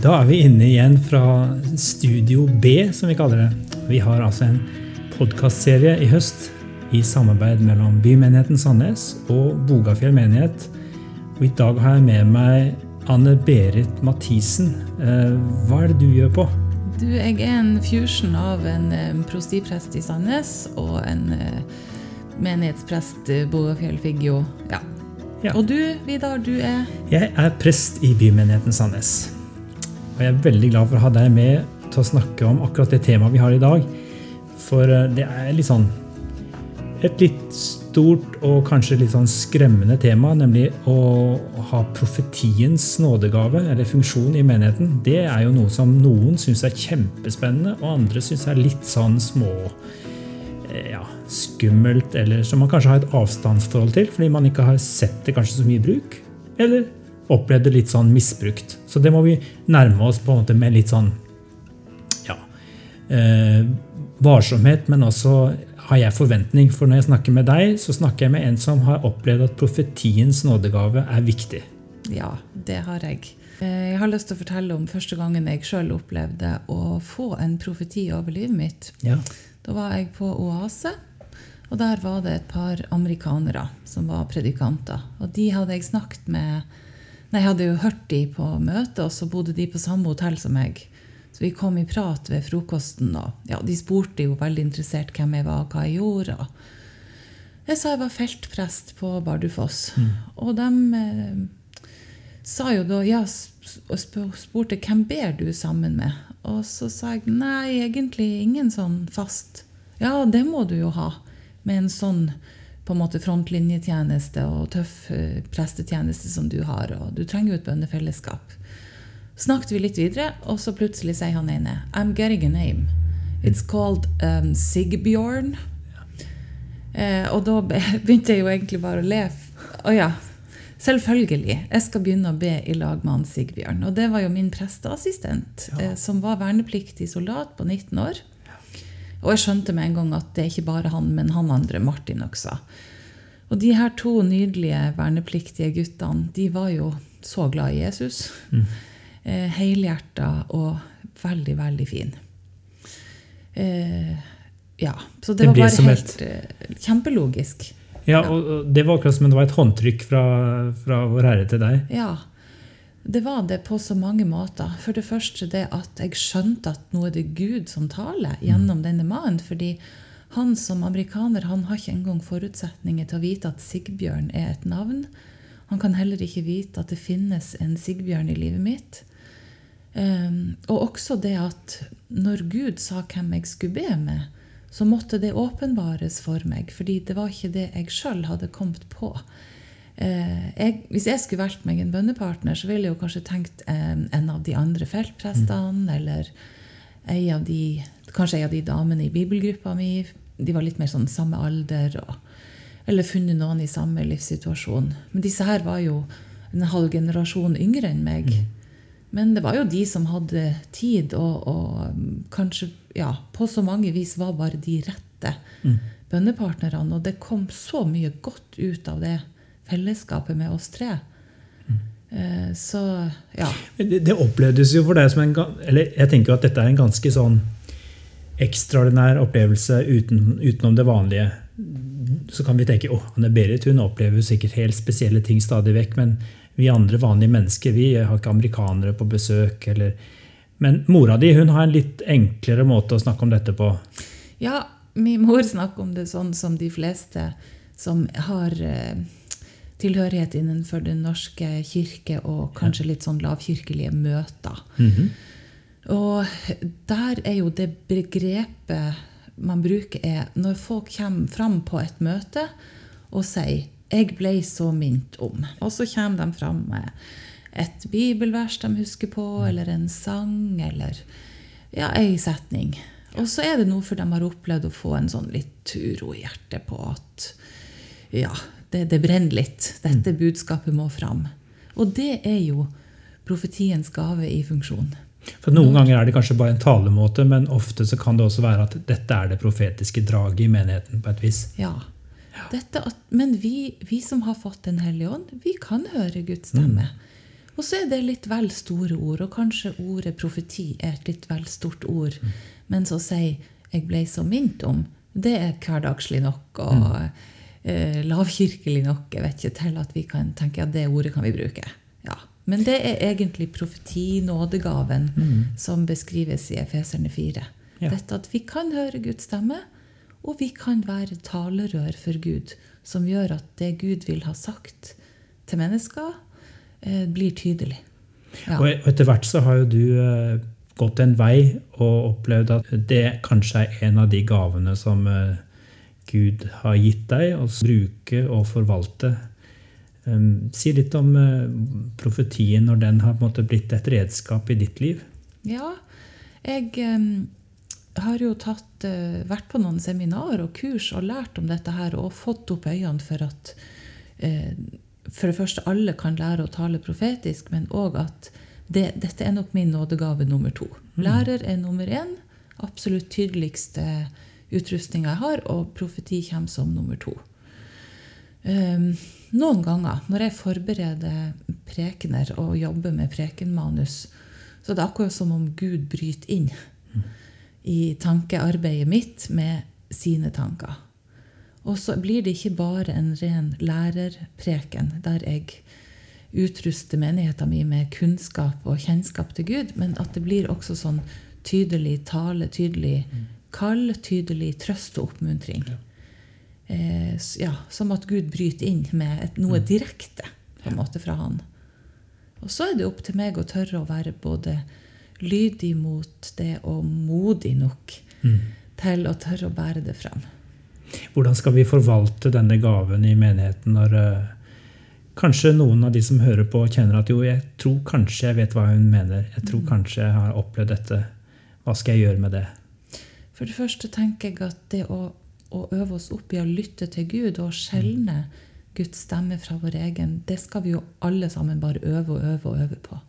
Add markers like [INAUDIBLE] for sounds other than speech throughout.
Da er vi inne igjen fra Studio B, som vi kaller det. Vi har altså en podkastserie i høst i samarbeid mellom Bymenigheten Sandnes og Bogafjell menighet. Og I dag har jeg med meg Anne Berit Mathisen. Eh, hva er det du gjør på? Du, jeg er en fusion av en um, prostiprest i Sandnes og en uh, menighetsprest i Bogafjell Figgjo. Ja. Ja. Og du, Vidar, du er Jeg er prest i Bymenigheten Sandnes. Og jeg er veldig glad for å ha deg med til å snakke om akkurat det temaet vi har i dag. For eh, det er litt sånn et litt stort og kanskje litt sånn skremmende tema, nemlig å ha profetiens nådegave, eller funksjon, i menigheten. Det er jo noe som noen syns er kjempespennende, og andre syns er litt sånn små eh, ja, skummelt, eller som man kanskje har et avstandsforhold til, fordi man ikke har sett det kanskje så mye bruk. Eller opplevd det litt sånn misbrukt. Så det må vi nærme oss på en måte med litt sånn ja, eh, varsomhet, men også har jeg forventning. For når jeg snakker med deg, så snakker jeg med en som har opplevd at profetiens nådegave er viktig. Ja, det har jeg. Eh, Jeg har lyst til å fortelle om første gangen jeg sjøl opplevde å få en profeti over livet mitt. Ja. Da var jeg på Oase, og der var det et par amerikanere som var predikanter. Og de hadde jeg snakket med Nei, jeg hadde jo hørt de på møtet, og så bodde de på samme hotell som meg. Så vi kom i prat ved frokosten, og ja, de spurte jo veldig interessert hvem jeg var, og hva jeg gjorde. Og jeg sa jeg var feltprest på Bardufoss. Og de eh, sa jo da ja, og sp- spurte hvem ber du sammen med. Og så sa jeg nei, egentlig ingen sånn fast. Ja, det må du jo ha. Med en sånn på en måte frontlinjetjeneste og tøff eh, prestetjeneste som du har. Og du trenger jo et bønnefellesskap. Snakket vi litt videre, og så plutselig sier han ene I'm getting a name. It's called um, Sigbjørn. Eh, og da [LAUGHS] begynte jeg jo egentlig bare å le. Å ja, selvfølgelig. Jeg skal begynne å be i lag med han Sigbjørn. Og det var jo min presteassistent, eh, som var vernepliktig soldat på 19 år. Og jeg skjønte med en gang at det er ikke bare han, men han andre, Martin også. Og de her to nydelige vernepliktige guttene, de var jo så glad i Jesus. Eh, Helhjerta og veldig, veldig fin. Eh, ja, så det, Det var bare helt et... kjempelogisk. Ja, og og det var akkurat som om det var et håndtrykk fra, fra Vår Herre til deg. Ja, det var det på så mange måter. For det første det at jeg skjønte at nå er det Gud som taler gjennom denne mannen. Fordi han som amerikaner han har ikke engang forutsetninger til å vite at Sigbjørn er et navn. Han kan heller ikke vite at det finnes en Sigbjørn i livet mitt. Um, og også det at når Gud sa hvem jeg skulle be med, så måtte det åpenbares for meg, fordi det var ikke det jeg sjøl hadde kommet på. Eh, jeg, hvis jeg skulle valgt meg en bønnepartner, så ville jeg jo kanskje tenkt eh, en av de andre feltprestene, eller ei av de, kanskje ei av de damene i bibelgruppa mi. De var litt mer sånn samme alder. Og, eller funnet noen i samme livssituasjon. Men disse her var jo en halv generasjon yngre enn meg. Men det var jo de som hadde tid, og, og kanskje ja, på så mange vis var bare de rette bønnepartnerne. Og det kom så mye godt ut av det fellesskapet med oss tre. Eh, Så ja. Det, det opplevdes jo for deg som en Eller jeg tenker jo at dette er en ganske sånn ekstraordinær opplevelse uten, utenom det vanlige. Så kan vi tenke å, Anne Berit hun opplever sikkert helt spesielle ting stadig vekk. Men vi andre vanlige mennesker vi har ikke amerikanere på besøk. Eller, men mora di hun har en litt enklere måte å snakke om dette på. Ja, min mor snakker om det sånn som de fleste som har eh, tilhørighet innenfor Den norske kirke og kanskje litt sånn lavkirkelige møter. Og der er jo det begrepet man bruker, er når folk kommer fram på et møte og sier 'Jeg ble så minnet om'. Og så kommer de fram med et bibelvers de husker på, eller en sang, eller ja, ei setning. Og så er det noe for de har opplevd å få en sånn litt uro i hjertet på at ja, det, det brenner litt. Dette budskapet må fram. Og det er jo profetiens gave i funksjon. For Noen ganger er det kanskje bare en talemåte, men ofte så kan det også være at dette er det profetiske draget i menigheten. på et vis. Ja. Dette men vi, vi som har fått Den hellige ånd, vi kan høre Guds stemme. Og så er det litt vel store ord, og kanskje ordet profeti er et litt vel stort ord. Mm. Men så å si 'jeg ble så minnet om', det er hverdagslig nok og mm. Eh, lavkirkelig nok jeg vet ikke, til at vi kan tenke at det ordet kan vi bruke. Ja. Men det er egentlig profeti, nådegaven, mm. som beskrives i Efeserne 4. Ja. Dette at vi kan høre Guds stemme, og vi kan være talerør for Gud, som gjør at det Gud vil ha sagt til mennesker, eh, blir tydelig. Ja. Og etter hvert så har jo du eh, gått en vei og opplevd at det kanskje er en av de gavene som eh, Gud har gitt deg å bruke og forvalte. Um, si litt om profetien når den har blitt et redskap i ditt liv. Ja, jeg um har jo tatt, uh, vært på noen seminar og kurs og lært om dette her og fått opp øynene for at uh, for det første alle kan lære å tale profetisk, men òg at det, dette er nok min nådegave nummer to. Mm. Lærer er nummer én. Absolutt tydeligste utrustning jeg har, og profeti kommer som nummer to. Um, noen ganger når jeg forbereder prekener og jobber med prekenmanus, så det er akkurat som om Gud bryter inn. I tankearbeidet mitt med sine tanker. Og så blir det ikke bare en ren lærerpreken der jeg utruster menigheten min med kunnskap og kjennskap til Gud, men at det blir også sånn tydelig tale, tydelig kall, tydelig trøst og oppmuntring. Ja. Eh, ja, som at Gud bryter inn med et, noe mm. direkte på en måte fra Han. Og så er det opp til meg å tørre å være både lydig mot det og modig nok mm. til å tørre å bære det fram. Hvordan skal vi forvalte denne gaven i menigheten når uh, kanskje noen av de som hører på, kjenner at jo, jeg tror kanskje jeg vet hva hun mener. Jeg tror mm. kanskje jeg har opplevd dette. Hva skal jeg gjøre med det? For det første tenker jeg at det å, å øve oss opp i å lytte til Gud og skjelne. Guds stemme fra vår egen, det skal vi jo alle sammen bare øve og øve og øve på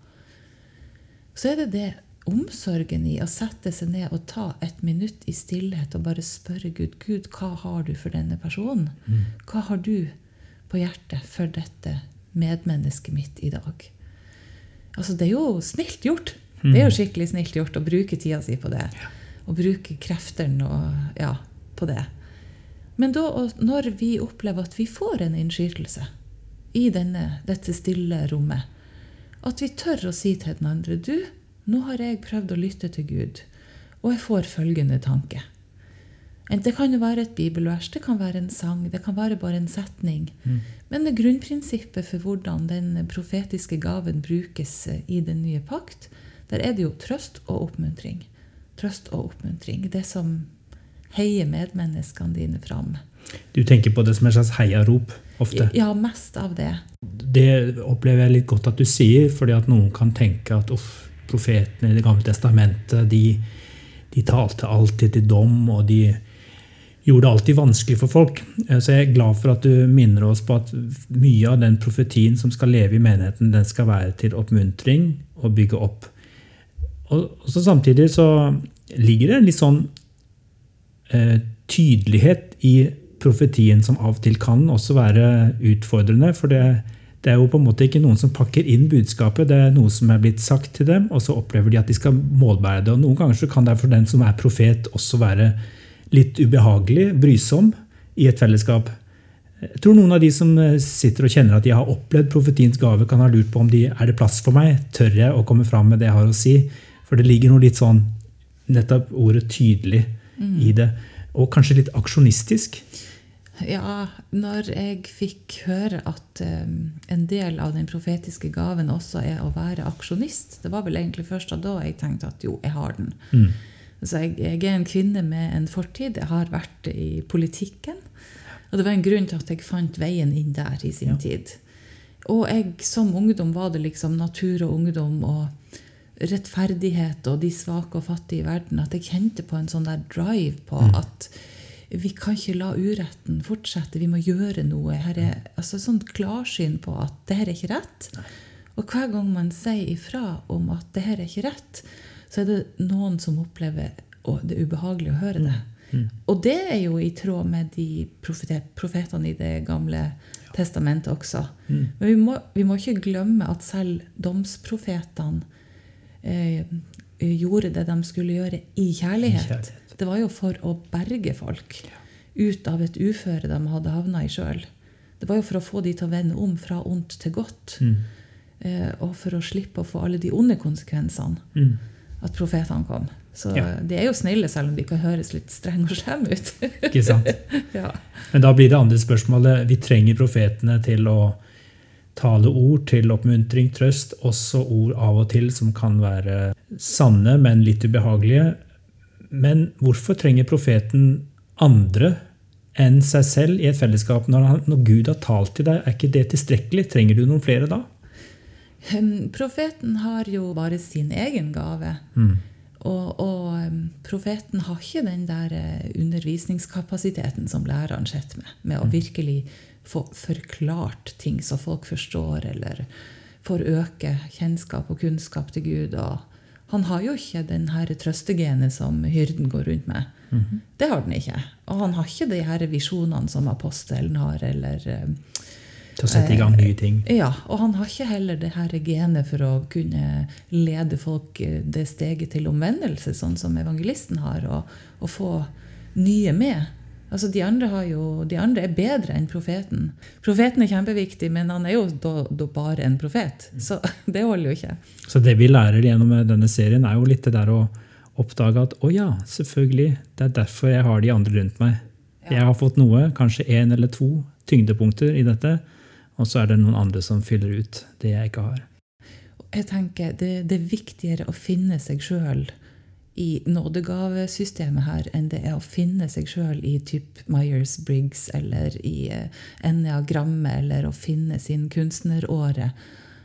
så er det det omsorgen i å sette seg ned og ta et minutt i stillhet og bare spørre Gud Gud, hva har du for denne personen? Mm. Hva har du på hjertet for dette medmennesket mitt i dag? Altså, det er jo snilt gjort. Det er jo mm. skikkelig snilt gjort å bruke tida si på det. Og bruke kreftene og, ja, på det. Men da, når vi opplever at vi får en innskytelse i denne, dette stille rommet, at vi tør å si til den andre Du, nå har jeg prøvd å lytte til Gud, og jeg får følgende tanke. Det kan jo være et bibelvers, det kan være en sang, det kan være bare en setning. Mm. Men det grunnprinsippet for hvordan den profetiske gaven brukes i den nye pakt, der er det jo trøst og oppmuntring. Trøst og oppmuntring. Det som heier medmenneskene dine fram. Du tenker på det som et slags heiarop ofte? Ja, mest av det. Det opplever jeg litt godt at du sier, fordi at noen kan tenke at uff, profetene i Det gamle testamentet de, de talte alltid til dom, og de gjorde det alltid vanskelig for folk. Eh, så jeg er glad for at du minner oss på at mye av den profetien som skal leve i menigheten, den skal være til oppmuntring og bygge opp. Og så Samtidig så ligger det en litt sånn eh, tydelighet i profetien som av og til kan også være utfordrende. For det, det, er jo på en måte ikke noen som pakker inn budskapet, det er noe som er blitt sagt til dem, og så opplever de at de skal målbære det. Og Noen ganger så kan det for den som er profet, også være litt ubehagelig, brysom, i et fellesskap. Jeg tror noen av de som sitter og kjenner at de har opplevd profetiens gave, kan ha lurt på om de, er det plass for meg. Tør jeg å komme fram med det jeg har å si? For det ligger noe litt sånn nettopp ordet tydelig mm. i det. Og kanskje litt aksjonistisk. Ja, når jeg fikk høre at um, en del av den profetiske gaven også er å være aksjonist Det var vel egentlig først da jeg tenkte at jo, jeg har den. Mm. Så jeg, jeg, er en kvinne med en fortid. Jeg har vært i politikken. Og det var en grunn til at jeg fant veien inn der i sin ja. tid. Og jeg, som ungdom var det liksom natur og ungdom og rettferdighet og de svake og fattige i verden at jeg kjente på en sånn der drive på mm. at vi kan ikke la uretten fortsette, vi må gjøre noe. Her er altså sånn klarsyn på at det her er ikke rett. Og hver gang man sier ifra om at det her er ikke rett, så er det noen som opplever at det er ubehagelig å høre det. Mm. mm. Og det er jo i tråd med de profetene i det gamle testamentet også. Mm. Men vi må, vi må ikke glemme at selv domsprofetene gjorde det de skulle gjøre i kjærlighet. Kjærlighet. Det var jo for å berge folk ut av et uføre de hadde havna i sjøl. Det var jo for å få de til å vende om fra ondt til godt. Mm. Eh, og for å slippe å få alle de onde konsekvensene Mm. at profetene kom. Så Ja. de er jo snille, selv om de kan høres litt strenge og slemme ut. Ikke sant? [LAUGHS] ja. Men da blir det andre spørsmålet Vi trenger profetene til å tale ord til oppmuntring, trøst, også ord av og til som kan være sanne, men litt ubehagelige. Men hvorfor trenger profeten andre enn seg selv i et fellesskap? Når, han, når Gud har talt til deg, er ikke det tilstrekkelig? Trenger du noen flere da? Hm, Profeten har jo bare sin egen gave. Mm. Og, og profeten har ikke den der eh, undervisningskapasiteten som læreren sitter med. Med å virkelig få forklart ting så folk forstår, eller får øke kjennskap og kunnskap til Gud. Og han har jo ikke den her trøstegenet som hyrden går rundt med. Det har den ikke. Og han har ikke de her visjonene som apostelen har, eller Til å sette i gang nye ting? ja, og han har ikke heller det her genet for å kunne lede folk eh, det steget til omvendelse, sånn som evangelisten har, og, og få nye med. Altså, de andre, har jo, de andre er bedre enn profeten. Profeten er kjempeviktig, men han er jo da, da bare en profet. Så [LAUGHS] det holder jo ikke. Så det vi lærer gjennom denne serien, er jo litt det der å oppdage at å ja, selvfølgelig, det er derfor jeg har de andre rundt meg. Jeg har fått noe, kanskje én eller to tyngdepunkter i dette, og så er det noen andre som fyller ut det jeg ikke har. Jeg tenker det, det er viktigere å finne seg sjøl i nådegavesystemet her enn det er å finne seg sjøl i typ Myers-Briggs eller i eh, enneagrammet eller å finne sin kunstneråre.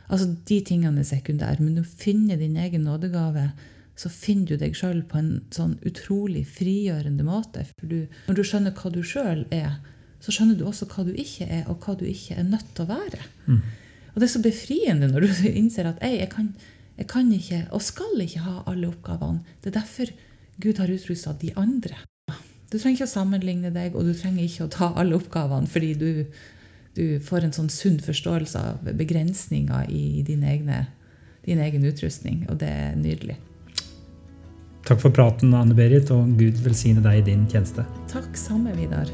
Altså, De tingene er sekundære, men å finne din egen nådegave, så finner du deg sjøl på en sånn utrolig frigjørende måte. For du, når du skjønner hva du sjøl er, så skjønner du også hva du ikke er, og hva du ikke er nødt til å være. Og det er så befriende når du [LAUGHS] innser at «Ei, jeg kan, jeg kan ikke og skal ikke ha alle oppgavene. Det er derfor Gud har utrusta de andre. Du trenger ikke å sammenligne deg, og du trenger ikke å ta alle oppgavene fordi du, du får en sånn sunn forståelse av begrensninger i din, egne, din egen utrustning. Og det er nydelig. Takk for praten, Anne Berit, og Gud velsigne deg i din tjeneste. Takk samme, Vidar.